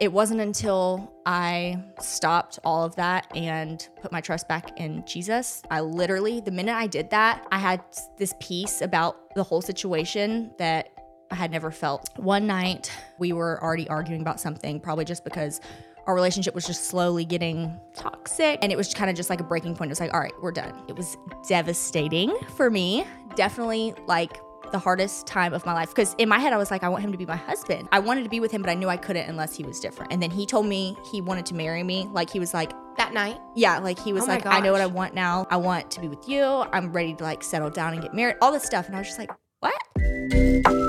it wasn't until I stopped all of that and put my trust back in Jesus. I literally, the minute I did that, I had this peace about the whole situation that I had never felt. One night, we were already arguing about something, probably just because our relationship was just slowly getting toxic. And it was kind of just like a breaking point. It was like, all right, we're done. It was devastating for me. Definitely like the hardest time of my life because in my head I was like I want him to be my husband. I wanted to be with him but I knew I couldn't unless he was different. And then he told me he wanted to marry me. Like he was like That night? yeah, like he was Oh like I know what I want now. I want to be with you. I'm ready to like settle down and get married. All this stuff and I was just like, "What?"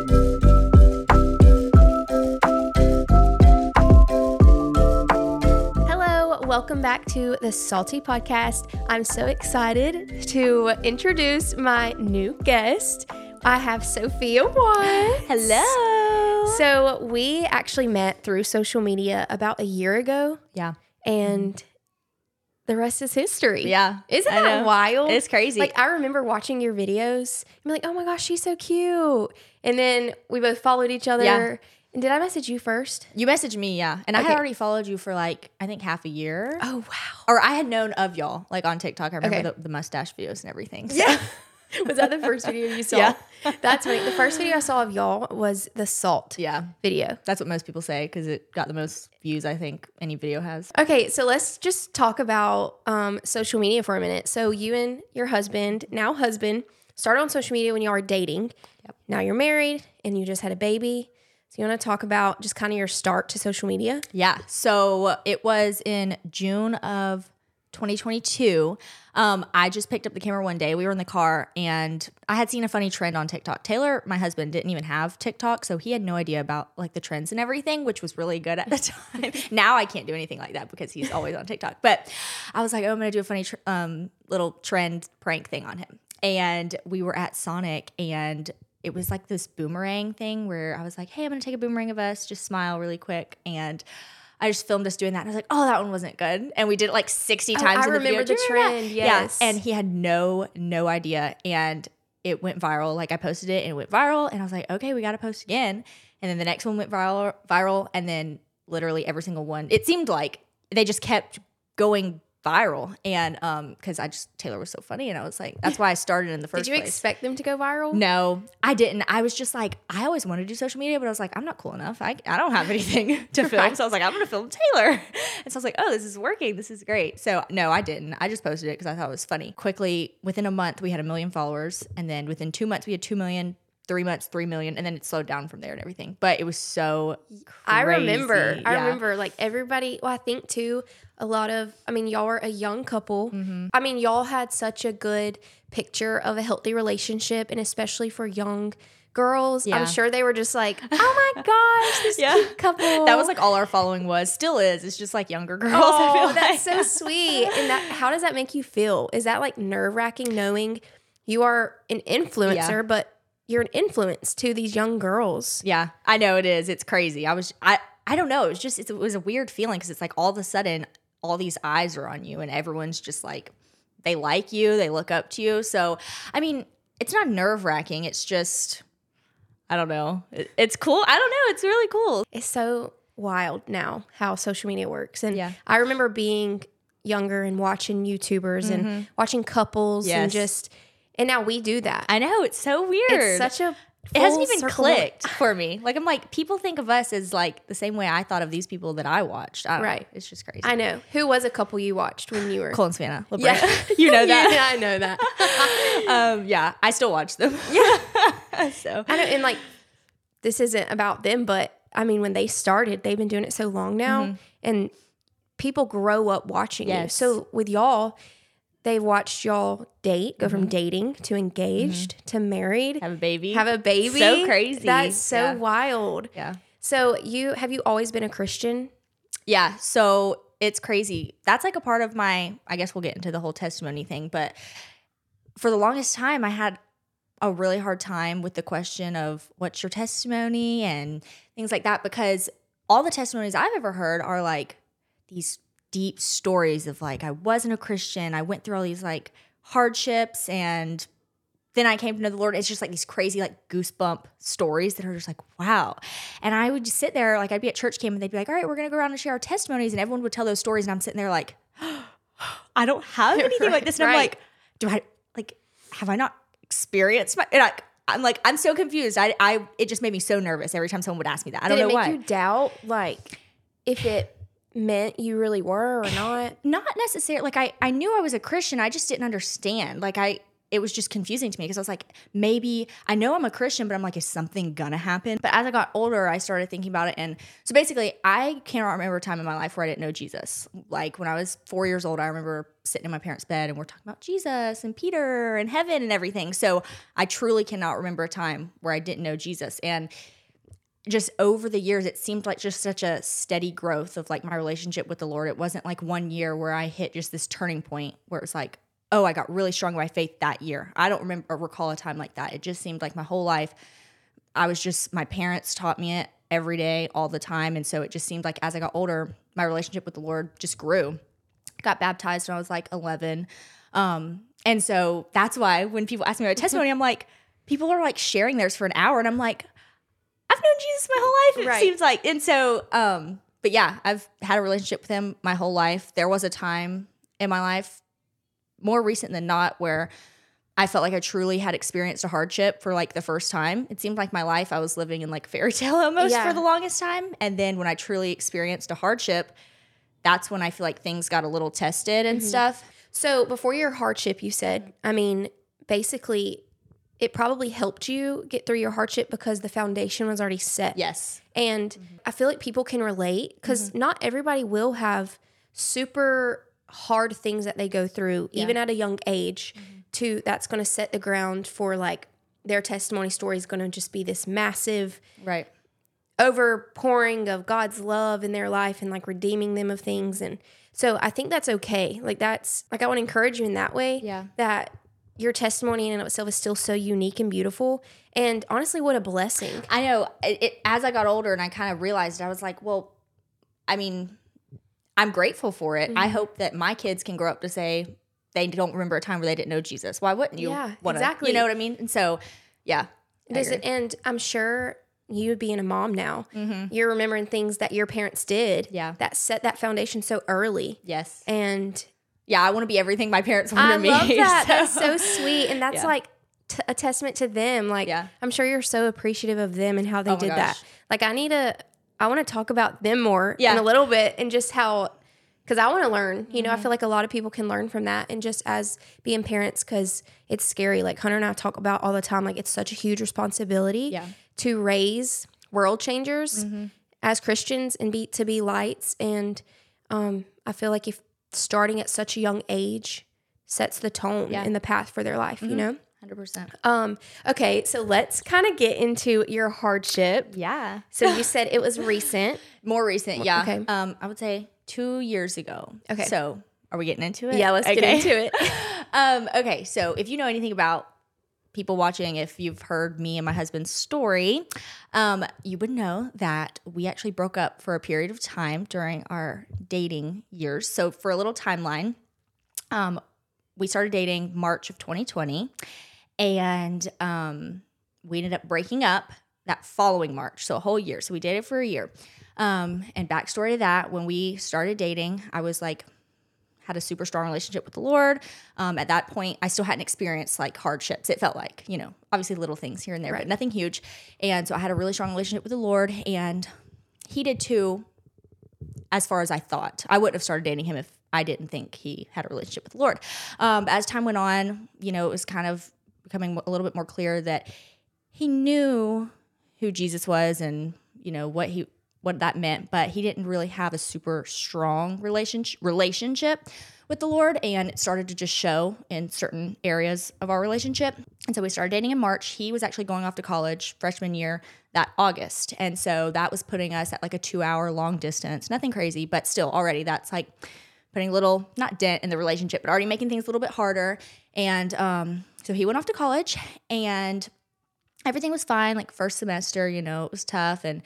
Hello, welcome back to the Salty Podcast. I'm so excited to introduce my new guest. I have Sophia Watts. Hello. So, we actually met through social media about a year ago, yeah. and the rest is history. Yeah. Isn't I that know. wild? It's crazy. Like I remember watching your videos and like, oh my gosh, she's so cute. And then we both followed each other. Yeah. And did I message you first? you messaged me, yeah. And I Okay. had already followed you for like I think half a year. Oh wow. Or I had known of y'all like on TikTok. I remember Okay. the, the mustache videos and everything. So. Yeah. was that the first video you saw? Yeah. That's funny. The first video I saw of y'all was the salt Yeah. video. That's what most people say because it got the most views I think any video has. Okay, so let's just talk about um, social media for a minute. So you and your husband, now husband, started on social media when y'all were dating. Now you're married and you just had a baby. So you want to talk about just kind of your start to social media? Yeah. So it was in June of 2022. Um, I just picked up the camera one day. We were in the car and I had seen a funny trend on TikTok. Taylor, my husband, didn't even have TikTok, so he had no idea about like the trends and everything, which was really good at the time. now I can't do anything like that because he's always on TikTok. But I was like, oh, I'm gonna do a funny tr- um, little trend prank thing on him. And we were at Sonic and it was like this boomerang thing where I was like, hey, I'm gonna take a boomerang of us, just smile really quick. And I just filmed us doing that. And I was like, oh, that one wasn't good. And we did it like 60 times. Oh, I in the remember video. the Do you remember that? trend, yes. Yeah. And he had no, no idea. And it went viral. Like I posted it and it went viral. And I was like, okay, we got to post again. And then the next one went viral, viral. And then literally every single one, it seemed like they just kept going viral. And um, because I just, Taylor was so funny. And I was like, that's why I started in the first Did you place. expect them to go viral? No, I didn't. I was just like, I always wanted to do social media, but I was like, I'm not cool enough. I, I don't have anything to film. Right. So I was like, I'm to film Taylor. And so I was like, oh, this is working. This is great. So no, I didn't. I just posted it because I thought it was funny. Quickly, within a month, we had a million followers. And then within two months, we had 2 million. Three months, three million, and then it slowed down from there and everything. But it was so. I remember. crazy. I remember like everybody. Well, I think too, a lot of, I mean, y'all were a young couple. Mm-hmm. I mean, y'all had such a good picture of a healthy relationship, and especially for young girls. Yeah. I'm sure they were just like, oh my gosh, this Yeah. cute couple. That was like all our following was, still is. It's just like younger girls. I Oh, feel like. that's so sweet. And that, how does that make you feel? Is that like nerve wracking knowing you are an influencer, but you're an influence to these young girls? Yeah, I know it is. It's crazy. I was I I don't know. It was just it was a weird feeling because it's like all of a sudden all these eyes are on you and everyone's just like they like you, they look up to you. So I mean, it's not nerve wracking. It's just I don't know. It- it's cool. I don't know. It's really cool. It's so wild now how social media works. And Yeah. I remember being younger and watching YouTubers and watching couples and Mm-hmm. Just, and now we do that. I know it's so weird. it's such a it hasn't even clicked for me. Like I'm like people think of us as like the same way I thought of these people that I watched. I Right. know. It's just crazy. I know. Who was a couple you watched when you were? Cole and Savannah. LaBrant. Yeah. you know that. yeah, I know that. um, yeah, I still watch them. Yeah. so I know, and like this isn't about them, but I mean, when they started, they've been doing it so long now, and people grow up watching you. Mm-hmm. So with y'all, they watched y'all date, go Mm-hmm. from dating to engaged to married, have a baby. have a baby. So crazy. That's so Yeah. wild. yeah. So you have you always been a Christian? Yeah. So it's crazy. That's like a part of my, I guess we'll get into the whole testimony thing, but for the longest time, I had a really hard time with the question of what's your testimony and things like that because all the testimonies I've ever heard are like these deep stories of like, I wasn't a Christian. I went through all these like hardships and then I came to know the Lord. It's just like these crazy, like goosebump stories that are just like, wow. And I would just sit there, like I'd be at church camp and they'd be like, all right, we're gonna go around and share our testimonies. And everyone would tell those stories. And I'm sitting there like, I don't have anything like this. And I'm like, do I like have I not experienced my and I, I'm like, I'm so confused. I I it just made me so nervous every time someone would ask me that. I don't Did know it make why. you doubt like if it meant you really were or not? not necessarily like I, I knew I was a Christian. I just didn't understand. Like I it was just confusing to me because I was like, maybe I know I'm a Christian, but I'm like, is something gonna happen? But as I got older, I started thinking about it. And so basically, I cannot remember a time in my life where I didn't know Jesus. Like when I was four years old, I remember sitting in my parents' bed and we're talking about Jesus and Peter and heaven and everything. So I truly cannot remember a time where I didn't know Jesus. And just over the years it seemed like just such a steady growth of like my relationship with the lord. It wasn't like one year where i hit just this turning point where it was like oh i got really strong my faith that year. I don't remember or recall a time like that. It just seemed like my whole life i was just my parents taught me it every day all the time. And so it just seemed like as i got older my relationship with the lord just grew. Got baptized when i was like 11 um, and so that's why when people ask me about testimony i'm like people are like sharing theirs for an hour. And i'm like I've known Jesus my whole life. It Right. seems like, and so, um, but yeah, I've had a relationship with him my whole life. There was a time in my life, more recent than not, where I felt like I truly had experienced a hardship for like the first time. It seemed like my life I was living in like fairy tale almost Yeah. for the longest time, and then when I truly experienced a hardship, that's when I feel like things got a little tested and stuff. So before your hardship, you said, I mean, basically, it probably helped you get through your hardship because the foundation was already set. Yes, And mm-hmm. I feel like people can relate because mm-hmm. not everybody will have super hard things that they go through, even at a young age, mm-hmm. to that's going to set the ground for like their testimony story is going to just be this massive right. overpouring of God's love in their life and like redeeming them of things. And so I think that's okay. Like that's like I want to encourage you in that way. Yeah. That your testimony in and of itself is still so unique and beautiful. And honestly, what a blessing. I know. It, it, as I got older and I kind of realized, I was like, well, I mean, I'm grateful for it. Mm-hmm. I hope that my kids can grow up to say they don't remember a time where they didn't know Jesus. Why wouldn't you? Yeah, wanna- exactly. You know what I mean? And so, yeah. Does it, and I'm sure you being a mom now, you're remembering things that your parents did Mm-hmm. Yeah. that set that foundation so early. Yes. And Yeah, I want to be everything my parents wanted I me. love that. so- That's so sweet. And that's Yeah. like t- a testament to them. Like, Yeah. I'm sure you're so appreciative of them and how they Oh did that. Like, I need to, I want to talk about them more in Yeah. a little bit and just how, because I want to learn. You know, Mm-hmm. I feel like a lot of people can learn from that. And just as being parents, because it's scary. Like, Hunter and I talk about all the time, like, it's such a huge responsibility Yeah. to raise world changers as Christians and be to be lights. And um, I feel like if starting at such a young age sets the tone Yeah. and the path for their life, you know? 100%. Um, okay, so let's kind of get into your hardship. Yeah. So you said it was recent. More recent. Yeah. okay. Um, I would say two years ago. Okay. So are we getting into it? Yeah, let's get into it. um, okay, so if you know anything about people watching, if you've heard me and my husband's story, um, you would know that we actually broke up for a period of time during our dating years. So for a little timeline, um, we started dating March of 2020, and um, we ended up breaking up that following March, so a whole year. So we dated for a year. Um, and backstory to that, when we started dating, I was like had a super strong relationship with the Lord. Um, at that point, I still hadn't experienced like hardships. It felt like, you know, obviously little things here and there, but nothing huge. And so I had a really strong relationship with the Lord, and he did too, as far as I thought. I wouldn't have started dating him if I didn't think he had a relationship with the Lord. Um, as time went on, you know, it was kind of becoming a little bit more clear that he knew who Jesus was and, you know, what he what that meant, but he didn't really have a super strong relationship relationship with the Lord, and it started to just show in certain areas of our relationship. And so we started dating in March. He was actually going off to college freshman year that August, and so that was putting us at like a two-hour long distance. Nothing crazy, but still already that's like putting a little not dent in the relationship, but already making things a little bit harder. And um, so he went off to college, and everything was fine. Like first semester, you know, it was tough, and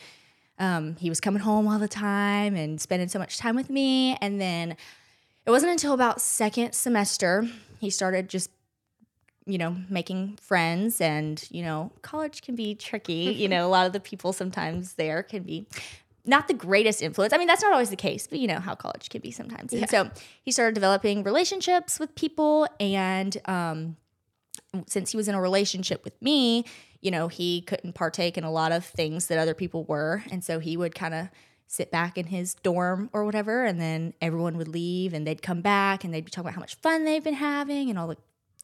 um, he was coming home all the time and spending so much time with me. And then it wasn't until about second semester he started just you know, making friends and, you know, college can be tricky. you know, a lot of the people sometimes there can be not the greatest influence. I mean, that's not always the case, but you know how college can be sometimes. And so he started developing relationships with people. And um, since he was in a relationship with me, you know, he couldn't partake in a lot of things that other people were. And so he would kind of sit back in his dorm or whatever. And then everyone would leave and they'd come back and they'd be talking about how much fun they've been having and all the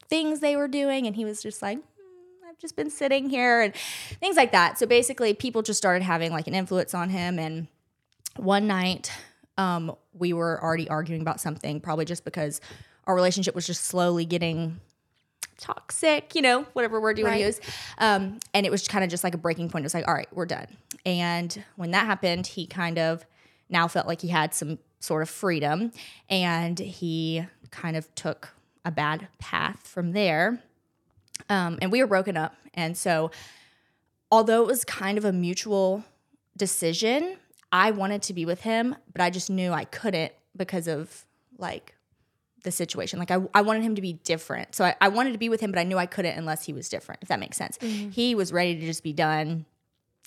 things they were doing. And he was just like, "Hmm, I've just been sitting here and things like that. So basically, people just started having like an influence on him. And one night, um, we were already arguing about something, probably just because our relationship was just slowly getting toxic, you know, whatever word you want to use. Um, and it was kind of just like a breaking point. It was like, all right, we're done. And when that happened, he kind of now felt like he had some sort of freedom and he kind of took a bad path from there. Um, and we were broken up. And so, although it was kind of a mutual decision, I wanted to be with him, but I just knew I couldn't because of like the situation. Like I, I wanted him to be different. So I, I wanted to be with him, but I knew I couldn't unless he was different, if that makes sense. Mm-hmm. He was ready to just be done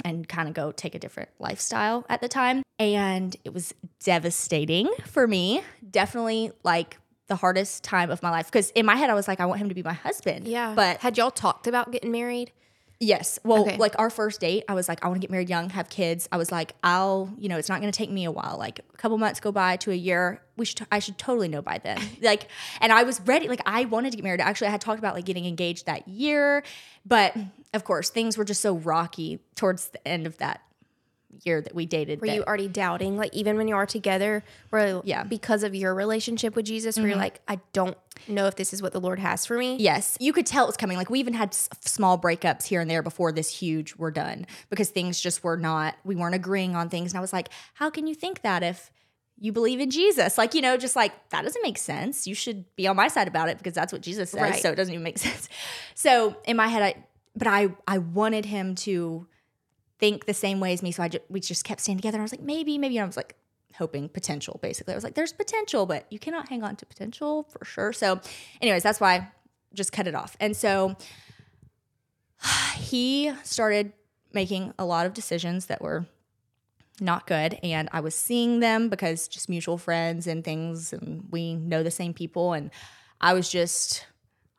and kind of go take a different lifestyle at the time. And it was devastating for me. Definitely like the hardest time of my life. Because in my head, I was like, I want him to be my husband. Yeah. But had y'all talked about getting married? Yes. Well, Okay. like our first date, I was like, I want to get married young, have kids. I was like, I'll, you know, it's not going to take me a while. Like a couple months go by to a year. We should, I should totally know by then. like, and I was ready. Like I wanted to get married. Actually, I had talked about like getting engaged that year, but of course, things were just so rocky towards the end of that year that we dated. Were that- you already doubting, like even when you are together, where Yeah. Mm-hmm. because of your relationship with Jesus, where you're like, I don't know if this is what the Lord has for me. Yes, you could tell it was coming. Like we even had s- small breakups here and there before this huge were done because things just were not. We weren't agreeing on things, and I was like, "How can you think that if you believe in Jesus? Like, you know, just like that doesn't make sense. You should be on my side about it because that's what Jesus says. Right. So it doesn't even make sense. So in my head, I but I I wanted him to think the same way as me. So I ju- we just kept staying together. And I was like, maybe, maybe. And I was like hoping potential. Basically, I was like, there's potential, but you cannot hang on to potential for sure. So, anyways, that's why just cut it off. And so he started making a lot of decisions that were not good and i was seeing them because just mutual friends and things and we know the same people and i was just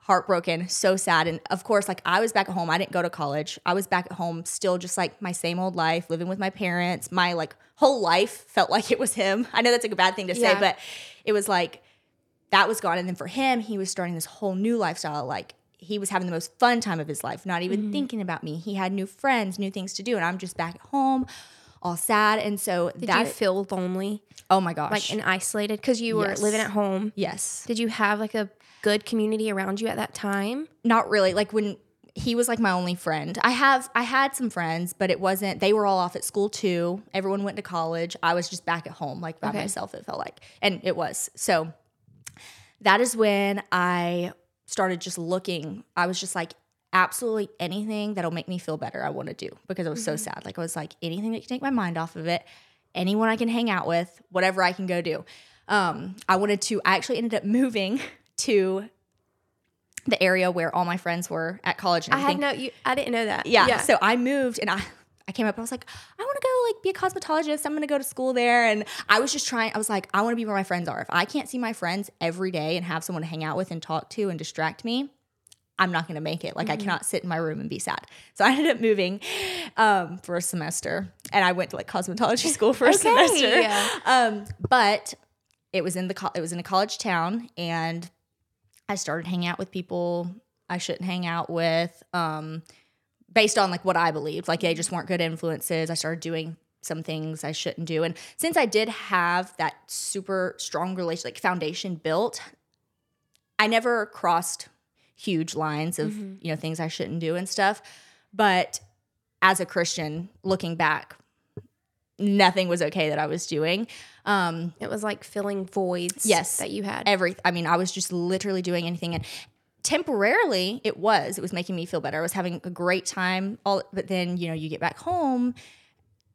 heartbroken so sad. And of course like i was back at home. I didn't go to college. I was back at home still just like my same old life living with my parents. My like whole life felt like it was him. I know that's like a bad thing to say Yeah. but it was like that was gone. And then for him he was starting this whole new lifestyle. Like he was having the most fun time of his life not even mm-hmm. thinking about me. He had new friends new things to do and i'm just back at home all sad. And so Did that you feel lonely, oh my gosh. Like and isolated, because you were Yes. living at home? yes. Did you have like a good community around you at that time? not really. Like when he was like my only friend. I have i had some friends but it wasn't they were all off at school too. Everyone went to college. I was just back at home like by Okay. myself it felt like. And it was. So that is when i started just looking. I was just like absolutely anything that'll make me feel better i want to do because i was so sad. Like i was like anything that can take my mind off of it anyone i can hang out with whatever i can go do. Um, i wanted to i actually ended up moving to the area where all my friends were at college and I had no, you. I didn't know that. yeah. So I moved and I I came up, I was like, I want to go like be a cosmetologist. I'm gonna go to school there. And I was just trying, I was like, I want to be where my friends are. If I can't see my friends every day and have someone to hang out with and talk to and distract me, I'm not gonna make it. Like I cannot sit in my room and be sad. So I ended up moving um, for a semester. And I went to like cosmetology school for a Okay. semester. Um, but it was in the co- it was in a college town and I started hanging out with people I shouldn't hang out with, um, based on like what I believed. Like they just weren't good influences. I started doing some things I shouldn't do. And since I did have that super strong relation, like foundation built, I never crossed huge lines of you know things I shouldn't do and stuff. But as a Christian, looking back, nothing was okay that I was doing. Um, It was like filling voids. Yes. that you had. every i mean i was just literally doing anything and temporarily it was it was making me feel better i was having a great time all but then you know you get back home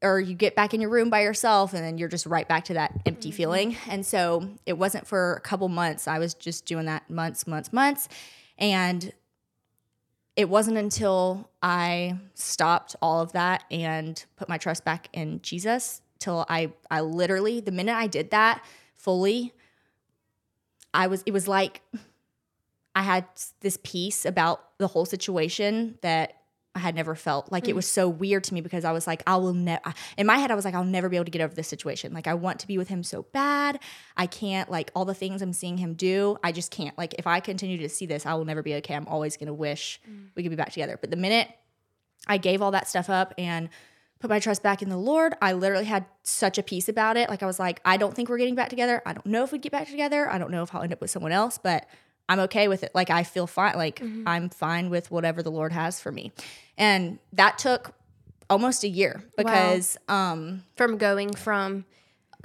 or you get back in your room by yourself and then you're just right back to that empty feeling and so it wasn't for a couple months i was just doing that months months months and it wasn't until I stopped all of that and put my trust back in Jesus till I I literally the minute I did that fully I was it was like I had this peace about the whole situation that I had never felt. Like it mm. was so weird to me because I was like, I will never, in my head, I was like, I'll never be able to get over this situation. Like, I want to be with him so bad. I can't, like, all the things I'm seeing him do, I just can't. Like, if I continue to see this, I will never be okay. I'm always going to wish mm. we could be back together. But the minute I gave all that stuff up and put my trust back in the Lord, I literally had such a peace about it. Like, I was like, I don't think we're getting back together. I don't know if we'd get back together. I don't know if I'll end up with someone else, but I'm okay with it. Like I feel fine. Like I'm fine with whatever the Lord has for me. And that took almost a year because um From going from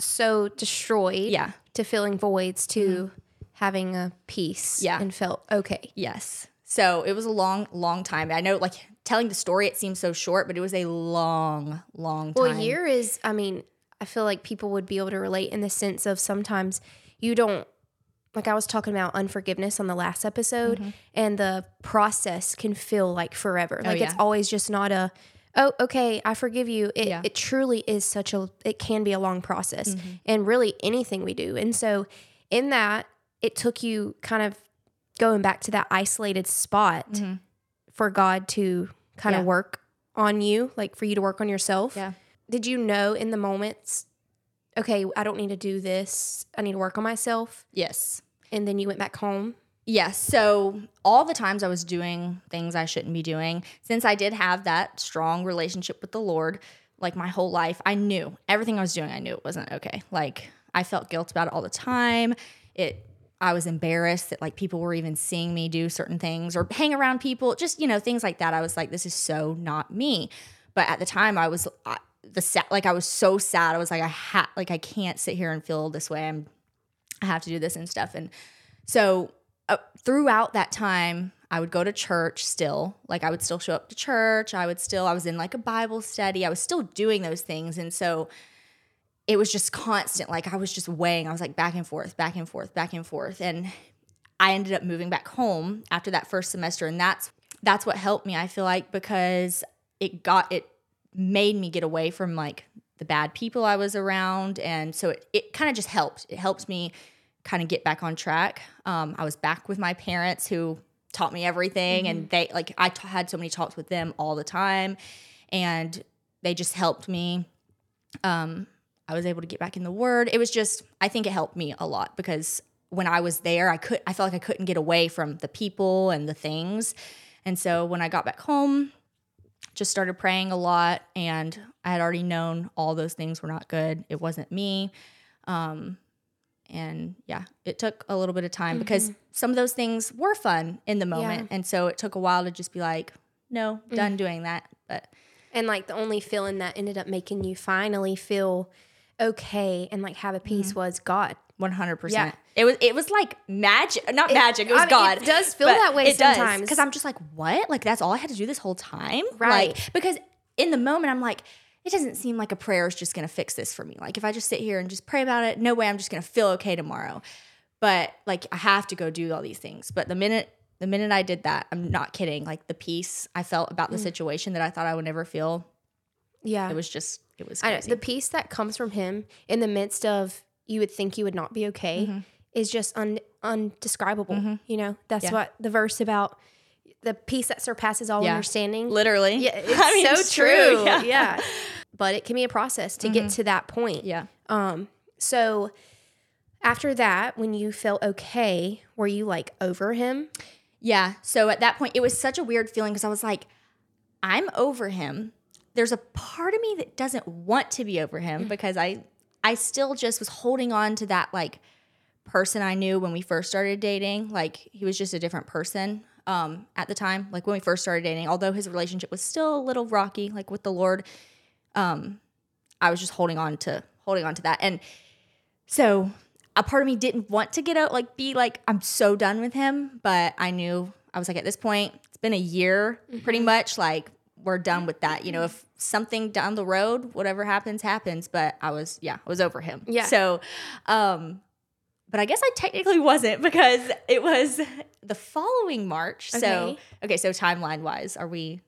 so destroyed yeah. to filling voids to having a peace Yeah. and felt okay. Yes. So it was a long, long time. I know like telling the story, it seems so short, but it was a long, long time. Well, a year is, I mean, I feel like people would be able to relate in the sense of sometimes you don't, like I was talking about unforgiveness on the last episode, mm-hmm. and the process can feel like forever. Oh, like it's yeah. always just not a, oh, okay, I forgive you. It, Yeah. it truly is such a, it can be a long process, mm-hmm. and really anything we do. And so in that, it took you kind of going back to that isolated spot mm-hmm. For God to kind Yeah. of work on you, like for you to work on yourself Yeah. did you know in the moments okay i don't need to do this i need to work on myself Yes. and then you went back home Yes. So all the times I was doing things I shouldn't be doing, since I did have that strong relationship with the Lord, like my whole life, I knew everything I was doing, I knew it wasn't okay. Like I felt guilt about it all the time. It I was embarrassed that like people were even seeing me do certain things or hang around people, just you know, things like that. I was like, this is so not me. But at the time, I was I, the sad, like I was so sad. I was like, I had like I can't sit here and feel this way. I'm I have to do this and stuff. And so uh, throughout that time, I would go to church still. Like I would still show up to church. I would still, I was in like a Bible study. I was still doing those things. And so it was just constant. Like I was just weighing. I was like back and forth, back and forth, back and forth. And I ended up moving back home after that first semester. And that's that's what helped me, I feel like, because it got it made me get away from like the bad people I was around. And so it, it kind of just helped. It helped me kind of get back on track. Um, I was back with my parents who taught me everything, and they like I t- had so many talks with them all the time, and they just helped me. Um, I was able to get back in the Word. It was just I think it helped me a lot because when I was there, I could I felt like I couldn't get away from the people and the things, and so when I got back home. Just started praying a lot, and I had already known all those things were not good. It wasn't me. Um, and yeah it took a little bit of time because some of those things were fun in the moment and so it took a while to just be like no done doing that but and like the only feeling that ended up making you finally feel okay and like have a peace was god. 100% it was it was like magic not magic it was I mean, god it does feel that way it sometimes. because i'm just like what? Like that's all i had to do this whole time? Right. like because in the moment i'm like it doesn't seem like a prayer is just going to fix this for me. Like if i just sit here and just pray about it no way i'm just going to feel okay tomorrow. But like i have to go do all these things. But the minute the minute i did that i'm not kidding. Like the peace i felt about Mm. the situation that i thought i would never feel yeah. It was just it was I know, the peace that comes from him in the midst of you would think you would not be okay mm-hmm. is just un, undescribable mm-hmm. you know? That's Yeah. what the verse about the peace that surpasses all Yeah. understanding. Literally. Yeah it's I mean, so it's true, yeah. yeah. But it can be a process to get mm-hmm. to that point. Yeah. Um, so after that, when you felt okay, were you like over him? Yeah. So at that point, it was such a weird feeling because I was like, I'm over him. There's a part of me that doesn't want to be over him because I, I still just was holding on to that like person I knew when we first started dating. Like he was just a different person um, at the time. Like when we first started dating, although his relationship was still a little rocky, like with the Lord, um, I was just holding on to holding on to that. And so a part of me didn't want to get out, like be like, I'm so done with him. But I knew I was like, at this point, it's been a year pretty much. Like we're done with that. You know, if something down the road, whatever happens, happens. But I was, yeah, I was over him. Yeah. So, um, but I guess I technically wasn't because it was the following March. So Okay. okay, so timeline wise, are we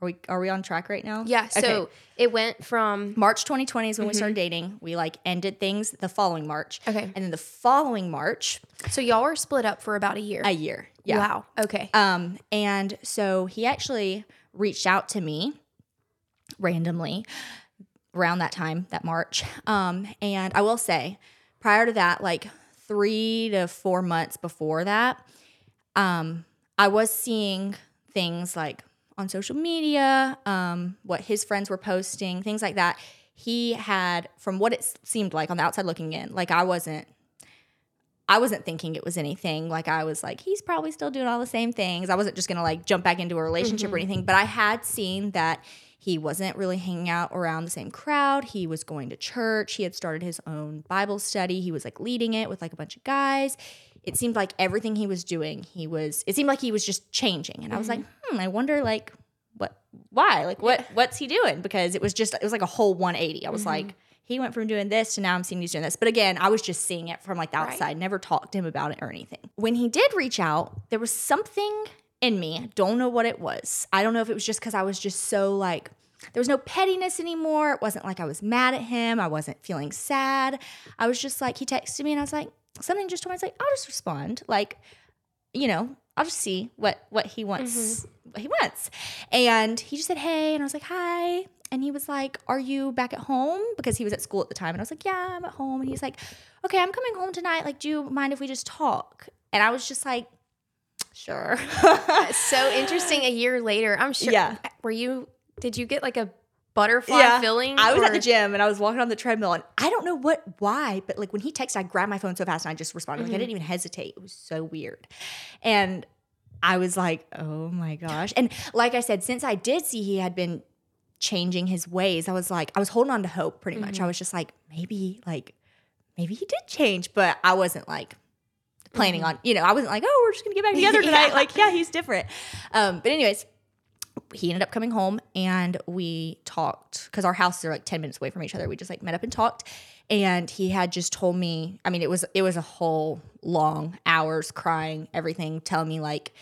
are we are we on track right now? Yeah. So Okay. it went from March 2020 is when we started dating. We like ended things the following March. Okay. And then the following March, so y'all were split up for about a year. a year. Yeah. Wow. Okay. Um, and so he actually reached out to me randomly around that time, that March. Um, and I will say, prior to that, like three to four months before that, um, I was seeing things like on social media, um, what his friends were posting, things like that. He had, from what it seemed like on the outside looking in, like I wasn't I wasn't thinking it was anything. Like I was like, he's probably still doing all the same things. I wasn't just gonna like jump back into a relationship or mm-hmm. anything. But I had seen that he wasn't really hanging out around the same crowd. He was going to church. He had started his own Bible study. He was like leading it with like a bunch of guys. It seemed like everything he was doing, he was. It seemed like he was just changing. And I was like, mm-hmm. hmm, I wonder like what, why, like what, what's he doing? Because it was just, it was like a whole 180. I was mm-hmm. like, he went from doing this to now I'm seeing he's doing this. But again, I was just seeing it from like the Right. outside, never talked to him about it or anything. When he did reach out, there was something in me. Don't know what it was. I don't know if it was just because I was just so like, there was no pettiness anymore. It wasn't like I was mad at him. I wasn't feeling sad. I was just like, he texted me and I was like, something just told me, I was like, I'll just respond. Like, you know, I'll just see what what he wants mm-hmm. what he wants. And he just said, "Hey," and I was like, "Hi." And he was like, "Are you back at home?" Because he was at school at the time, and I was like, "Yeah, I'm at home." And he's like, "Okay, I'm coming home tonight. Like, do you mind if we just talk?" And I was just like, "Sure." so interesting. A year later, I'm sure. Yeah. Were you? Did you get like a butterfly yeah. feeling? I was at the gym and I was walking on the treadmill, and I don't know what why, but like when he texted, I grabbed my phone so fast and I just responded. Like I mm-hmm. didn't even hesitate. It was so weird, and I was like, "Oh my gosh!" And like I said, since I did see he had been changing his ways, I was like, I was holding on to hope. Pretty much, I mm-hmm. was just like, maybe, like maybe he did change, but I wasn't like planning mm-hmm. on, you know, I wasn't like, oh, we're just gonna get back together tonight. Yeah. Like, yeah, he's different. Um, but anyways, he ended up coming home and we talked because our houses are like 10 minutes away from each other. We just like met up and talked. And he had just told me i mean it was it was a whole long hours crying everything telling me like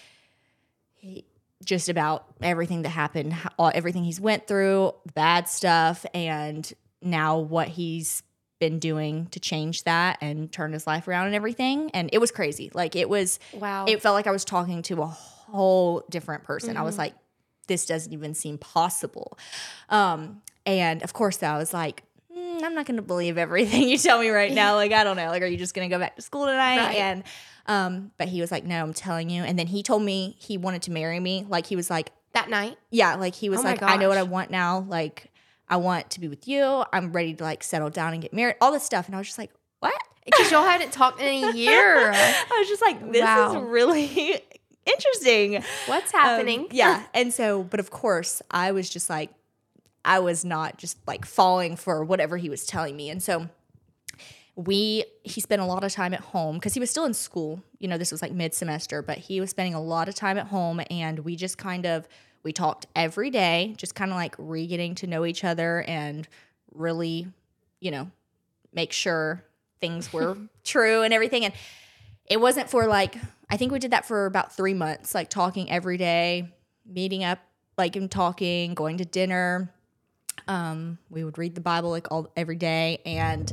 he, just about everything that happened how- all, everything he's went through bad stuff and now what he's been doing to change that and turn his life around and everything. And it was crazy. Like it was Wow. it felt like I was talking to a whole different person. I was mm-hmm. like, this doesn't even seem possible. Um, and of course, I was like, "Mm, I'm not going to believe everything you tell me right now. Like, I don't know. Like, are you just going to go back to school tonight? Right. And, um, but he was like, no, I'm telling you. And then he told me he wanted to marry me. Like, he was like, that night. yeah, like he was Oh like, I know what I want now. Like, I want to be with you. I'm ready to like settle down and get married, all this stuff. And I was just like, what? Because y'all hadn't talked in a year. I was just like, this Wow. is really interesting. What's Um, happening? yeah. And so, but of course, I was just like, I was not just like falling for whatever he was telling me. And so we, he spent a lot of time at home because he was still in school. You know, this was like mid semester, but he was spending a lot of time at home. And we just kind of, we talked every day, just kind of like re getting to know each other and really, you know, make sure things were true and everything. And it wasn't for like I think we did that for about three months, like talking every day, meeting up, like and talking, going to dinner. Um, we would read the Bible like all every day, and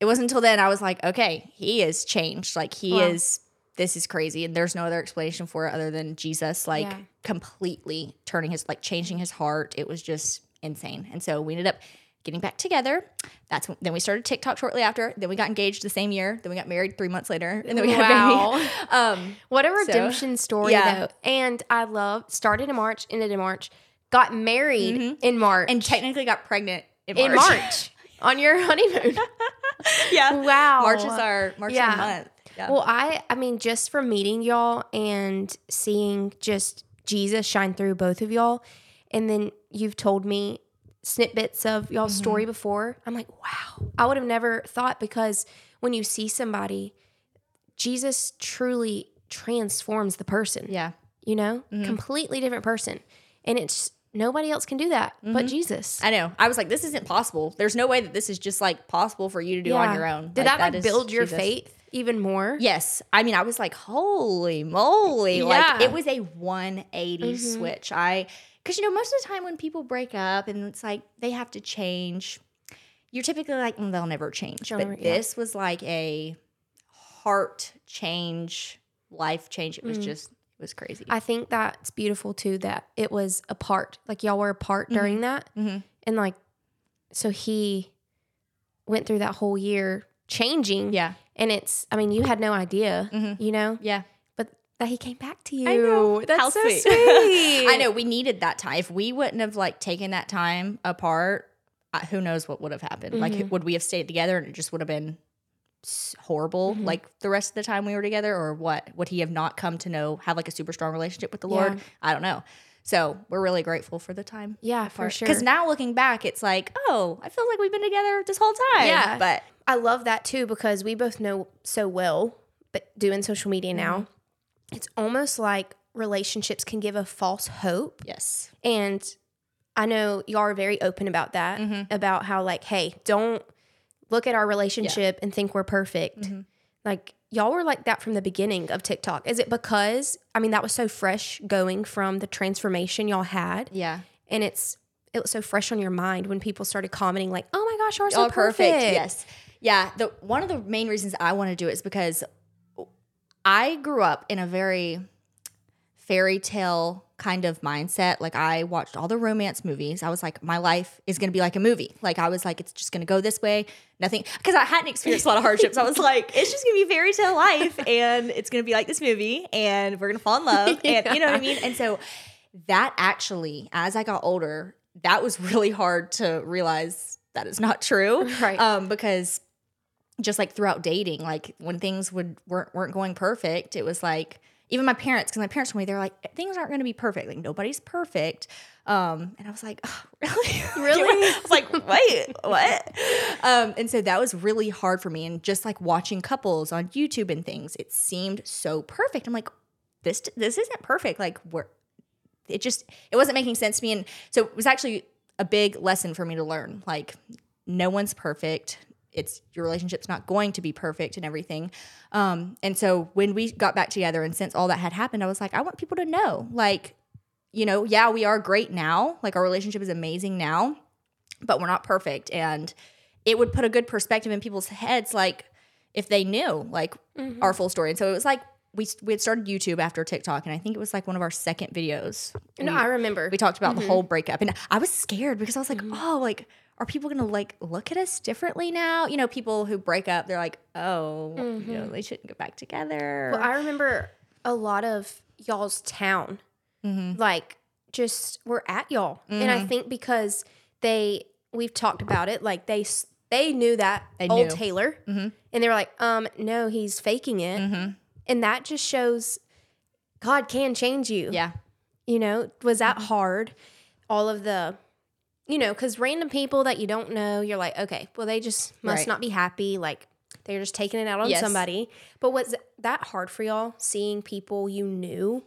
it wasn't until then I was like, okay, he is changed. Like he Wow. is. This is crazy, and there's no other explanation for it other than Jesus, like Yeah. completely turning his, like changing his heart. It was just insane, and so we ended up getting back together. That's when, then we started TikTok shortly after. Then we got engaged the same year. Then we got married three months later, and then we had a Wow. baby. Um, What a So, redemption story, yeah. though. And I love started in March, ended in March, got married in March, and technically got pregnant in in March. March on your honeymoon. yeah, wow, March is our March Yeah. month. Yeah. Well, I I mean, just from meeting y'all and seeing just Jesus shine through both of y'all, and then you've told me snippets of y'all's Mm-hmm. story before. I'm like, wow, I would have never thought because when you see somebody, Jesus truly transforms the person. yeah. You know, Mm-hmm. completely different person, and it's nobody else can do that Mm-hmm. but Jesus. I know. I was like, this isn't possible. There's no way that this is just like possible for you to do on your own. Did Like, that like build your Jesus. faith even more. Yes. I mean, I was like, holy moly. Yeah. Like, it was a 180 switch. I, because, you know, most of the time when people break up and it's like they have to change, you're typically like, mm, they'll never change. They'll but never- yeah. this was like a heart change, life change. It was just, it was crazy. I think that's beautiful too that it was apart. Like y'all were apart during that. Mhm. And like, so he went through that whole year changing. yeah. And it's, I mean, you had no idea, Mhm. you know, Yeah. That he came back to you. I know. That's How so sweet. sweet. I know we needed that time. If we wouldn't have like taken that time apart, I, who knows what would have happened? Mm-hmm. Like, would we have stayed together and it just would have been horrible Mm-hmm. like the rest of the time we were together, or what? Would he have not come to know have like a super strong relationship with the Lord? Yeah. I don't know. So we're really grateful for the time. Yeah, for sure. Because now looking back, it's like, oh, I feel like we've been together this whole time. Yeah. But I love that too because we both know so well, but doing social media now, Mm-hmm. It's almost like relationships can give a false hope. yes. And I know y'all are very open about that, Mm-hmm. about how, like, hey, don't look at our relationship and think we're perfect. Mm-hmm. Like, y'all were like that from the beginning of TikTok. Is it because, I mean, that was so fresh going from the transformation y'all had? Yeah. And it's, it was so fresh on your mind when people started commenting, like, oh my gosh, ours are perfect. perfect. Yes. Yeah. The one of the main reasons I want to do it is because I grew up in a very fairy tale kind of mindset. Like I watched all the romance movies. I was like, my life is gonna be like a movie. Like I was like, it's just gonna go this way. Nothing because I hadn't experienced a lot of hardships. I was like, it's just gonna be fairy tale life and it's gonna be like this movie and we're gonna fall in love. And you know what I mean? And so that actually, as I got older, that was really hard to realize that is not true. Right. Um, because just like throughout dating, like when things would weren't weren't going perfect, it was like even my parents, because my parents told me they're like things aren't going to be perfect, like nobody's perfect. Um, and I was like, oh, really, Really? I was like, wait, what? Um, and so that was really hard for me. And just like watching couples on YouTube and things, it seemed so perfect. I'm like, this this isn't perfect. Like we're it just it wasn't making sense to me and so it was actually a big lesson for me to learn like no one's perfect it's your relationship's not going to be perfect and everything. Um and so when we got back together and since all that had happened i was like i want people to know like you know yeah we are great now. Like our relationship is amazing now but we're not perfect. And it would put a good perspective in people's heads like if they knew like mm-hmm. our full story. And so it was like we, we had started youtube after tiktok and i think it was like one of our second videos. No, I remember. we talked about the mm-hmm. whole breakup. And i was scared because i was like mm-hmm. oh like are people gonna like look at us differently now you know people who break up they're like oh you know they shouldn't get back together Well, I remember a lot of y'all's town, Mm-hmm. like just were at y'all, and I think because they we've talked about it, like they they knew that They old knew. Mm-hmm. Taylor, and they were like, um, no, he's faking it, and that just shows God can change you. yeah You know, was that Mm-hmm. hard? All of the, you know, because random people that you don't know, you're like, okay, well, they just must Right. not be happy. Like, they're just taking it out on Yes. somebody. But was that hard for y'all seeing people you knew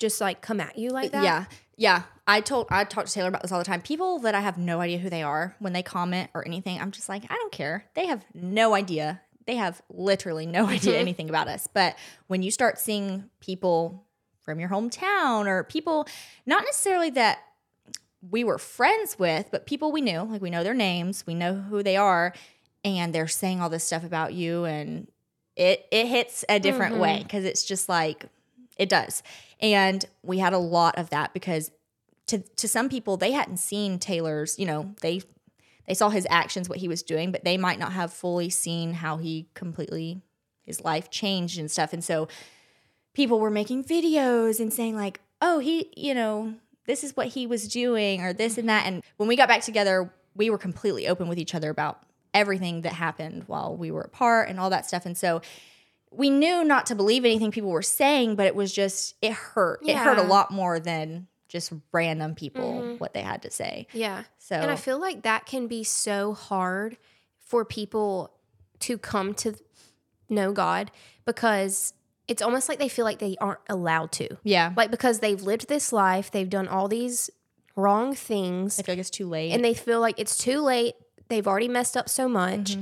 just like come at you like uh, that? Yeah. Yeah. I told I talk to Taylor about this all the time. People that I have no idea who they are when they comment or anything, I'm just like, I don't care. They have no idea. They have literally no mm-hmm. idea anything about us. But when you start seeing people from your hometown or people not necessarily that we were friends with, but people we knew, like we know their names, we know who they are, and they're saying all this stuff about you and it it hits a different mm-hmm. way because it's just like it does. And we had a lot of that because to to some people they hadn't seen Taylor's, you know, they they saw his actions, what he was doing, but they might not have fully seen how he completely his life changed and stuff. And so people were making videos and saying like, "Oh, he, you know, this is what he was doing or this and that." Mm-hmm. And when we got back together, we were completely open with each other about everything that happened while we were apart and all that stuff. And so we knew not to believe anything people were saying, but it was just it hurt. It hurt a lot more than just random people mm-hmm. what they had to say. Yeah. So And I feel like that can be so hard for people to come to know God because it's almost like they feel like they aren't allowed to. yeah, Like because they've lived this life, they've done all these wrong things, I feel like it's too late. and they feel like it's too late. They've already messed up so much.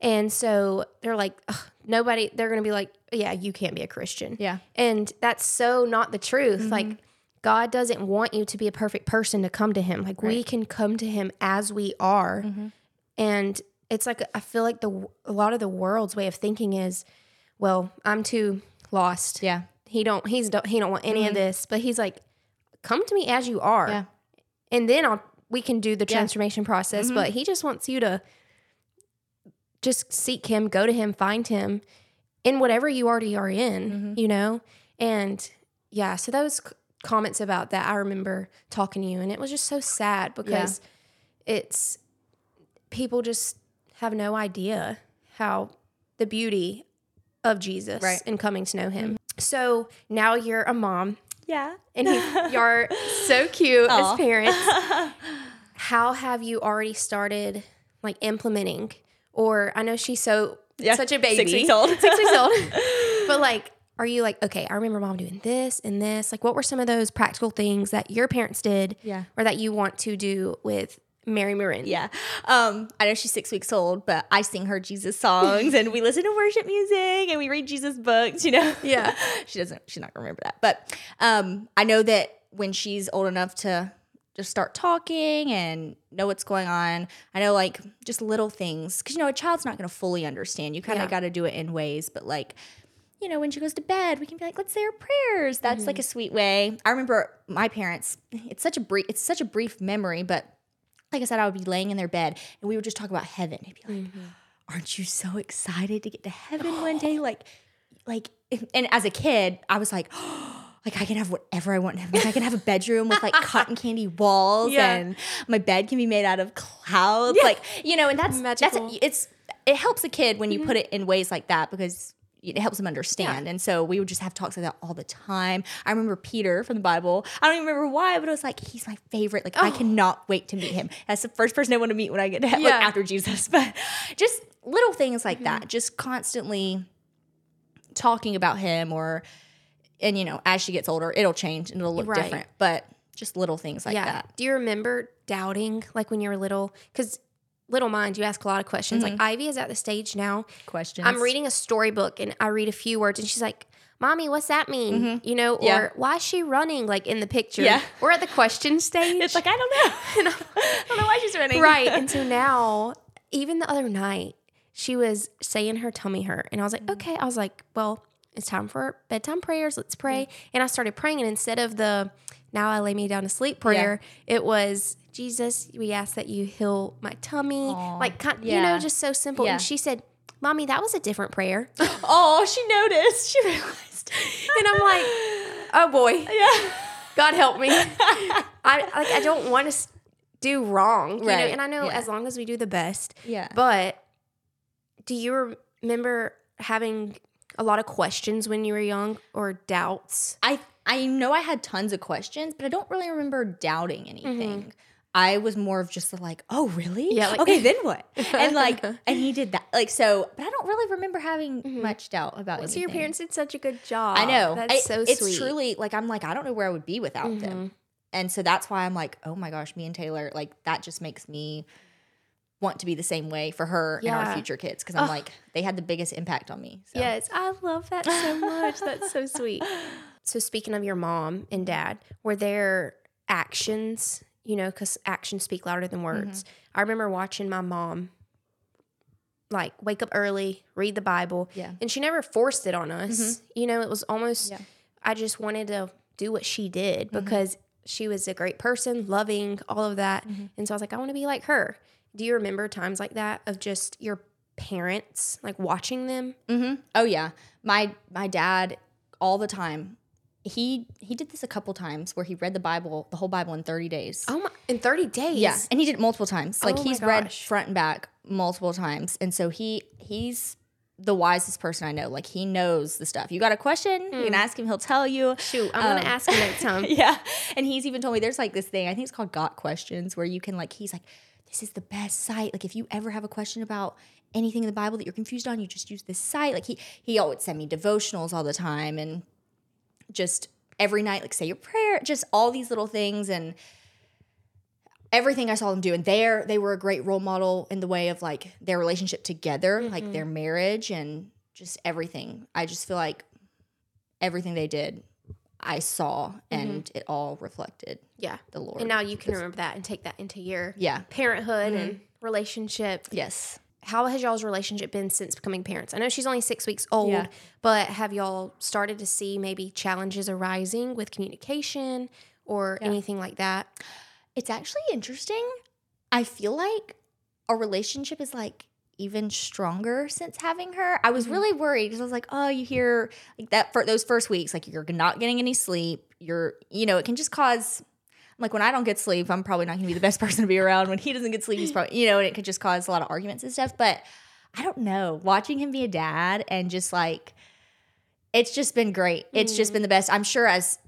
And so they're like, nobody, they're going to be like, yeah, you can't be a Christian. Yeah. And that's so not the truth. Mm-hmm. Like, God doesn't want you to be a perfect person to come to Him. Like, we can come to Him as we are. Mm-hmm. And it's like, I feel like the a lot of the world's way of thinking is, well, I'm too lost. Yeah. He don't, he's, don't, he don't want any of this. But He's like, come to me as you are. Yeah. And then I'll, we can do the Yeah. transformation process. Mm-hmm. But He just wants you to just seek Him, go to Him, find Him in whatever you already are in, Mm-hmm. you know? And yeah, so those comments about that, I remember talking to you, and it was just so sad because it's people just have no idea how the beauty of Jesus Right. and coming to know Him. So now you're a mom, Yeah. and you're so cute Aw. as parents. How have you already started like implementing? Or I know she's so Yeah, such a baby, six weeks old. six weeks old. But like, are you like okay? I remember mom doing this and this. Like, what were some of those practical things that your parents did, Yeah. or that you want to do with Mary Marin? Yeah. Um, I know she's six weeks old, but I sing her Jesus songs and we listen to worship music and we read Jesus books, you know? Yeah. she doesn't, she's not gonna remember that. But um, I know that when she's old enough to just start talking and know what's going on, I know like just little things. Cause you know, a child's not gonna fully understand. You kind of Yeah. gotta do it in ways, but like, you know, when she goes to bed, we can be like, let's say our prayers. That's like a sweet way. I remember my parents, it's such a brief, it's such a brief memory, but like I said, I would be laying in their bed and we would just talk about heaven. They'd be like, mm-hmm. "Aren't you so excited to get to heaven one day?" Like, like, and as a kid, I was like, like I can have whatever I want in heaven. Like, I can have a bedroom with like cotton candy walls, Yeah. and my bed can be made out of clouds. Like, you know, and that's Magical. that's it's it helps a kid when you mm-hmm. put it in ways like that because it helps them understand. And so we would just have talks like that all the time. I remember Peter from the Bible. I don't even remember why, but it was like he's my favorite. Like I oh. cannot wait to meet him. That's the first person I want to meet when I get to heaven, Yeah. like after Jesus. But just little things like that, mm-hmm. just constantly talking about him or and you know, as she gets older, it'll change and it'll look Right. different. But just little things like yeah. that. Do you remember doubting like when you were little? Because little mind, you ask a lot of questions. Mm-hmm. Like Ivy is at the stage now. Questions. I'm reading a storybook and I read a few words and she's like, Mommy, what's that mean? You know, or Mm-hmm. Yeah. why is she running like in the picture? Yeah. We're at the question stage. It's like I don't know. I don't know why she's running. right. And so now, even the other night, she was saying her tummy hurt. And I was like, Mm-hmm. okay. I was like, well, it's time for bedtime prayers. Let's pray. And I started praying. And instead of the now I lay me down to sleep prayer, it was, Jesus, we ask that you heal my tummy. Aw. Like, kind, you know, just so simple. Yeah. And she said, Mommy, that was a different prayer. Oh, she noticed. She realized. And I'm like, oh boy, yeah. God help me. I like I don't want to do wrong, you know. Right. And I know Yeah. as long as we do the best. Yeah. But do you remember having a lot of questions when you were young or doubts? I I know I had tons of questions, but I don't really remember doubting anything. Mm-hmm. I was more of just like, oh, really? Mm-hmm. Yeah, like- okay, then what? and like, and he did that. Like, so, but I don't really remember having much doubt about it. So your parents did such a good job. I know. That's I- so it's sweet. Mm-hmm. truly like I'm like I don't know where I would be without them, and so that's why I'm like, oh my gosh, me and Taylor, like that just makes me want to be the same way for her and our future kids because I'm like they had the biggest impact on me. So. Yes, I love that so much. That's so sweet. So speaking of your mom and dad, were there actions, you know, because actions speak louder than words. Mm-hmm. I remember watching my mom like wake up early, read the Bible. Yeah. Mm-hmm. And she never forced it on us. You know, it was almost Yeah. Mm-hmm. I just wanted to do what she did because she was a great person, loving, all of that. Mm-hmm. And so I was like, I want to be like her. Do you remember times like that of just your parents like watching them? Oh yeah, my my dad all the time. He he did this a couple times where he read the Bible, the whole Bible in 30 days. Oh my! In thirty days. Yeah, and he did it multiple times. Like Oh my he's read front and back multiple times, and so he he's the wisest person I know. Like he knows the stuff. You got a question, you can ask him. He'll tell you. Shoot, I'm gonna Um, ask him next time. yeah, and he's even told me there's like this thing. I think it's called Got Questions, where you can like he's like, this is the best site. Like if you ever have a question about anything in the Bible that you're confused on, you just use this site. Like he he always send me devotionals all the time, and just every night like say your prayer. Just all these little things and. everything I saw them do. And there they were a great role model in the way of like their relationship together, like their mm-hmm. marriage and just everything. I just feel like everything they did, I saw and mm-hmm. it all reflected Yeah. the Lord. And now you can remember that and take that into your yeah. parenthood and mm-hmm. relationship. Yes. How has y'all's relationship been since becoming parents? I know she's only six weeks old, Yeah. but have y'all started to see maybe challenges arising with communication or anything like that? It's actually interesting. I feel like our relationship is like even stronger since having her. I was mm-hmm. really worried because I was like, oh, you hear like that for those first weeks, like you're not getting any sleep. You're, you know, it can just cause like when I don't get sleep, I'm probably not gonna be the best person to be around. When he doesn't get sleep, he's probably, you know, and it could just cause a lot of arguments and stuff. But I don't know, watching him be a dad and just like, it's just been great. It's just been mm. the best. I'm sure as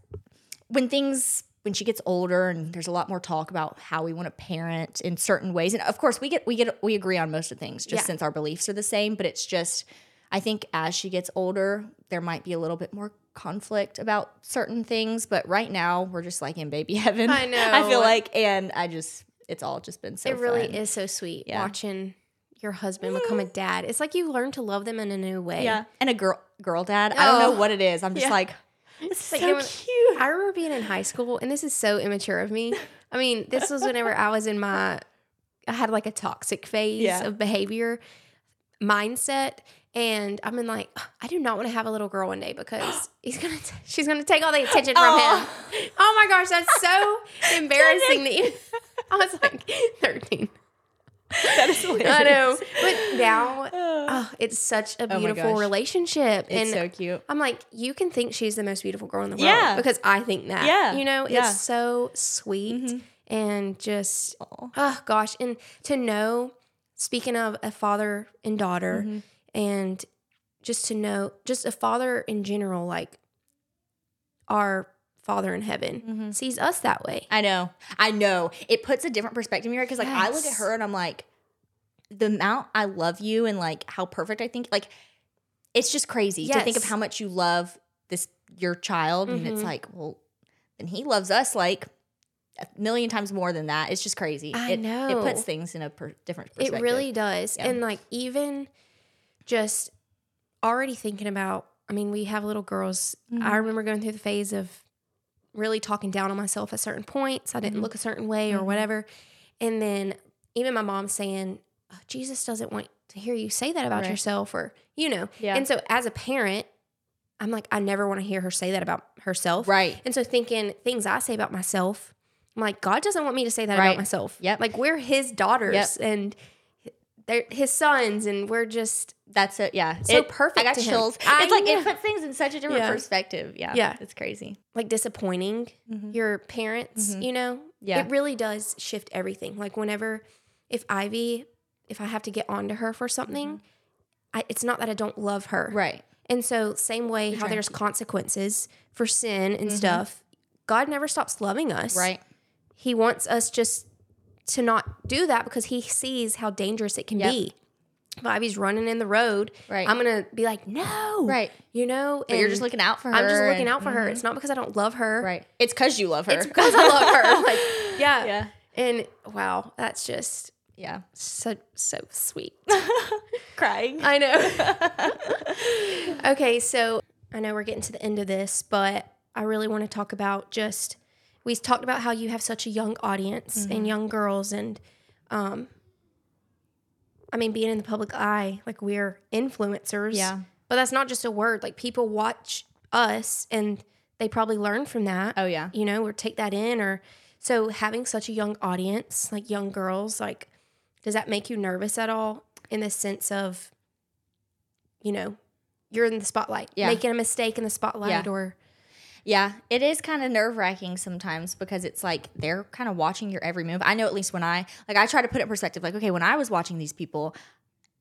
when things when she gets older and there's a lot more talk about how we want to parent in certain ways and of course we get we get we agree on most of things just Yeah. since our beliefs are the same but it's just i think as she gets older there might be a little bit more conflict about certain things but right now we're just like in baby heaven I know. i feel like and i just it's all just been so it really fun. is so sweet Yeah. watching your husband become a dad. It's like you learn to love them in a new way. yeah and a girl girl dad i don't know Oh. what it is i'm just Yeah. like it's like so cute I remember being in high school, and this is so immature of me. I mean, this was whenever I was in my, I had like a toxic phase Yeah. of behavior mindset. And I'm in like, I do not want to have a little girl one day because he's gonna, t- she's gonna take all the attention from Aw. him. Oh my gosh, that's so embarrassing. that you, I was like 13. that is hilarious. I know, but now, oh, it's such a oh beautiful gosh. relationship. it's and so cute I'm like, you can think she's the most beautiful girl in the world. Yeah. Because I think that. Yeah. You know, Yeah. it's so sweet mm-hmm. and just, oh gosh. And to know, speaking of a father and daughter, Mm-hmm. and just to know, just a father in general, like our father in heaven Mm-hmm. sees us that way. I know. I know. It puts a different perspective your because like I look at her and I'm like, the amount I love you and like how perfect I think like it's just crazy to think of how much you love this your child and it's Mhm. like, well, then he loves us like a million times more than that. It's just crazy. I it, It puts things in a per- different It really does. Yeah. And like even just already thinking about I mean, we have little girls. Mm-hmm. I remember going through the phase of really talking down on myself at certain points. I didn't Mm-hmm. look a certain way or whatever. And then even my mom saying, "Oh, Jesus doesn't want to hear you say that about Right. yourself or you know. Yeah. And so as a parent, I'm like, I never want to hear her say that about herself. Right. And so thinking things I say about myself, I'm like, God doesn't want me to say that Right. about myself. Yep. Like we're his daughters and they're his sons, and we're just That's it. Yeah. So It- perfect I got chills. I it's like it puts things in such a different Yeah. perspective. Yeah. Yeah. It's crazy. like disappointing your parents, you know? Mm-hmm. Yeah. It really does shift everything. Like whenever if Ivy, if I have to get onto her for something, I, it's not that I don't love her. Mm-hmm. Right. And so same way how trying to there's consequences for sin and stuff, God never stops loving us. Mm-hmm. Right. He wants us just to not do that because he sees how dangerous it can Yep. be. If Ivy's running in the road, Right. I'm gonna be like, no, Right. You know, But you're just looking out for her. I'm just looking and- out for her. It's mm-hmm. not because I don't love her. Right. It's because you love her. It's because I love her. Like, yeah. yeah. And wow, that's just Yeah. so so sweet. Crying. I know. okay, so I know we're getting to the end of this, but I really want to talk about just we talked about how you have such a young audience Mm-hmm. and young girls and um I mean being in the public eye, like we're influencers. Yeah. But that's not just a word. Like people watch us and they probably learn from that. Oh yeah. You know, or take that in or so having such a young audience, like young girls, like does that make you nervous at all in the sense of you know, you're in the spotlight, Yeah. making a mistake in the spotlight Yeah. or Yeah, it is kind of nerve wracking sometimes because it's like they're kind of watching your every move. I know at least when I like I try to put it in perspective. Like, okay, when I was watching these people,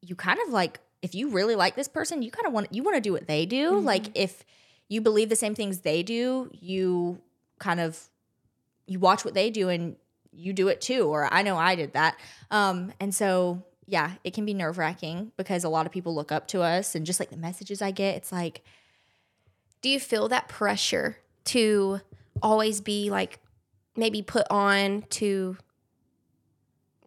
you kind of like if you really like this person, you kind of want you want to do what they do. Like if you believe the same things they do, you kind of you watch what they do and you do it too. Or I know I did that. Um, and so yeah, it can be nerve wracking because a lot of people look up to us and just like the messages I get, it's like do you feel that pressure to always be like maybe put on to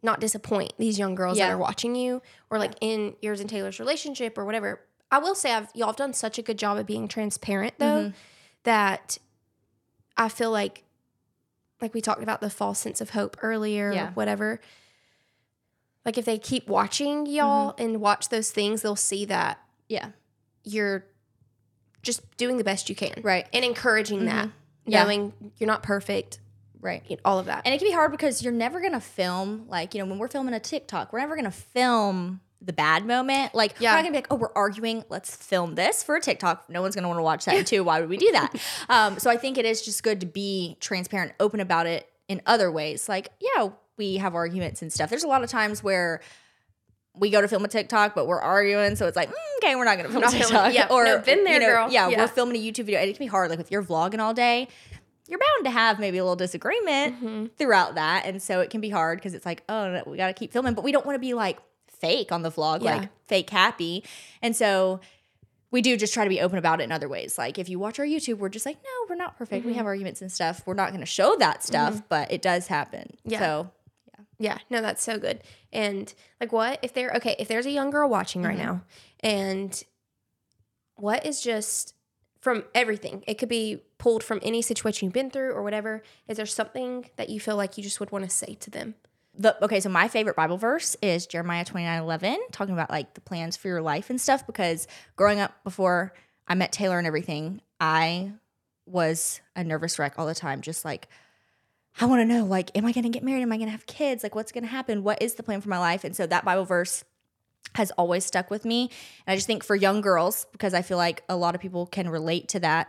not disappoint these young girls Yeah. that are watching you or like in yours and Taylor's relationship or whatever. I will say I've y'all have done such a good job of being transparent though Mm-hmm. that I feel like like we talked about the false sense of hope earlier Yeah. or whatever. Like if they keep watching y'all Mm-hmm. and watch those things, they'll see that Yeah. you're just doing the best you can. Right. And encouraging that. Yeah. Knowing you're not perfect. Right. you know, All of that. And it can be hard because you're never gonna film like you know when we're filming a TikTok, we're never gonna film the bad moment. Like Yeah. we're not gonna be like, oh, we're arguing. Let's film this for a TikTok. No one's gonna want to watch that too. Why would we do that? um, so I think it is just good to be transparent, open about it in other ways. Like yeah, we have arguments and stuff. There's a lot of times where we go to film a TikTok, but we're arguing, so it's like, mm, okay, we're not gonna film Not a filming- TikTok. yeah, or no, been there, you know, girl. Yeah, Yeah. we're filming a YouTube video, and it can be hard. Like if you're vlogging all day, you're bound to have maybe a little disagreement Mm-hmm. throughout that, and so it can be hard because it's like, oh, no, we got to keep filming, but we don't want to be like fake on the vlog, Yeah. like fake happy, and so. We do just try to be open about it in other ways. Like if you watch our YouTube, we're just like, no, we're not perfect. Mm-hmm. We have arguments and stuff. We're not going to show that stuff, but it does happen. Yeah. So Yeah, no, that's so good. And like, what if there? Okay, if there's a young girl watching right Mm-hmm. now, and what is just from everything? It could be pulled from any situation you've been through or whatever. Is there something that you feel like you just would want to say to them? the okay, so my favorite Bible verse is Jeremiah twenty nine eleven, talking about like the plans for your life and stuff. Because growing up before I met Taylor and everything, I was a nervous wreck all the time. Just like, I want to know, like, am I going to get married? Am I going to have kids? Like, what's going to happen? What is the plan for my life? And so that Bible verse has always stuck with me. And I just think for young girls, because I feel like a lot of people can relate to that,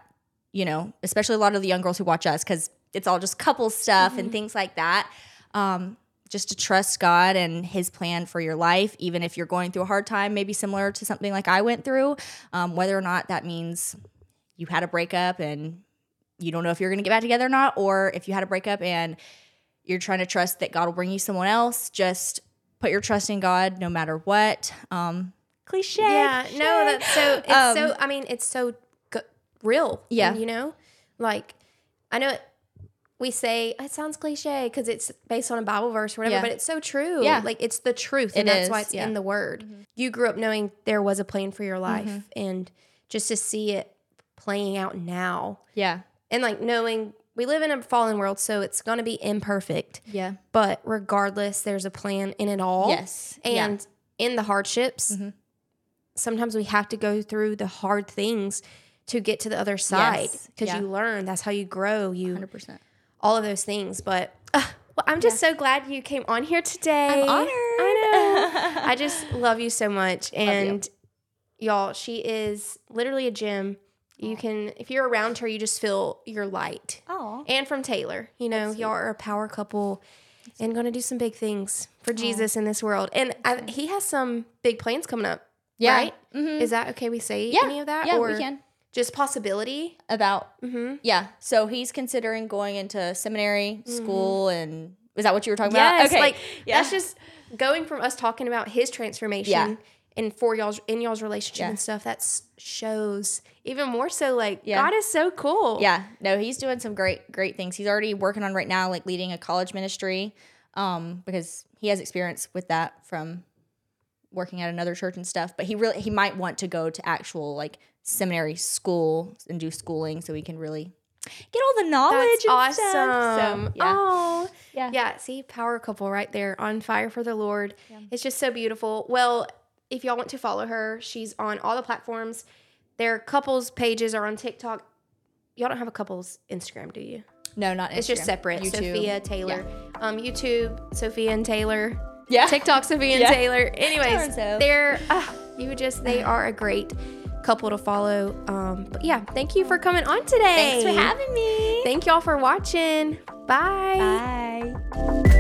you know, especially a lot of the young girls who watch us, because it's all just couple stuff and things like that. Um, just to trust God and His plan for your life, even if you're going through a hard time, maybe similar to something like I went through, um, whether or not that means you had a breakup and you don't know if you're going to get back together or not, or if you had a breakup and you're trying to trust that God will bring you someone else, just put your trust in God no matter what. Um, cliche. Yeah, cliche. no, that's so. It's Um, so. I mean, it's so g- real. Yeah. you know, like I know it, we say it sounds cliche because it's based on a Bible verse or whatever, Yeah. but it's so true. Yeah. like it's the truth, and It that's is, why it's yeah. Mm-hmm. in the Word. You grew up knowing there was a plan for your life, and just to see it playing out now, Yeah. And like knowing we live in a fallen world, so it's going to be imperfect. Yeah. But regardless, there's a plan in it all. Yes. Yeah. Mm-hmm. And in the hardships, sometimes we have to go through the hard things to get to the other side Yes. because Yeah. you learn. That's how you grow. You 100%. all of those things. But uh, well, I'm just so glad you came on here today. I'm honored. I know. I just love you so much, and y'all, she is literally a gem. You can, if you're around her, you just feel your light Oh. and from Taylor. You know, y'all are a power couple and going to do some big things for Jesus in this world. And I, he has some big plans coming up. Yeah. Right? Mhm. Is that okay? We say Yeah. any of that? Yeah, or we can. Just possibility? About Mm-hmm. Yeah. So he's considering going into seminary school and is that what you were talking Yes. about? Okay. Like, yeah. that's just going from us talking about his transformation Yeah. And for y'all's, in y'all's relationship Yeah. and stuff. That shows even more so like, Yeah. God is so cool. yeah. No, he's doing some great, great things. He's already working on right now, like leading a college ministry, um, because he has experience with that from working at another church and stuff. But he really he might want to go to actual like seminary school and do schooling so he can really get all the knowledge. That's and awesome. So, yeah. Oh, Yeah. yeah. See, power couple right there on fire for the Lord. It's just so beautiful. Well, if y'all want to follow her, she's on all the platforms. Their couples pages are on TikTok. Y'all don't have a couples Instagram, do you? No, not Instagram. It's just separate. YouTube. Sophia Taylor. Um, YouTube, Sophia and Taylor. Yeah. TikTok, Sophia and Yeah. Taylor. Anyways, So. they're uh, you just they are a great couple to follow. Um, but yeah, thank you for coming on today. Thanks for having me. Thank y'all for watching. Bye. Bye.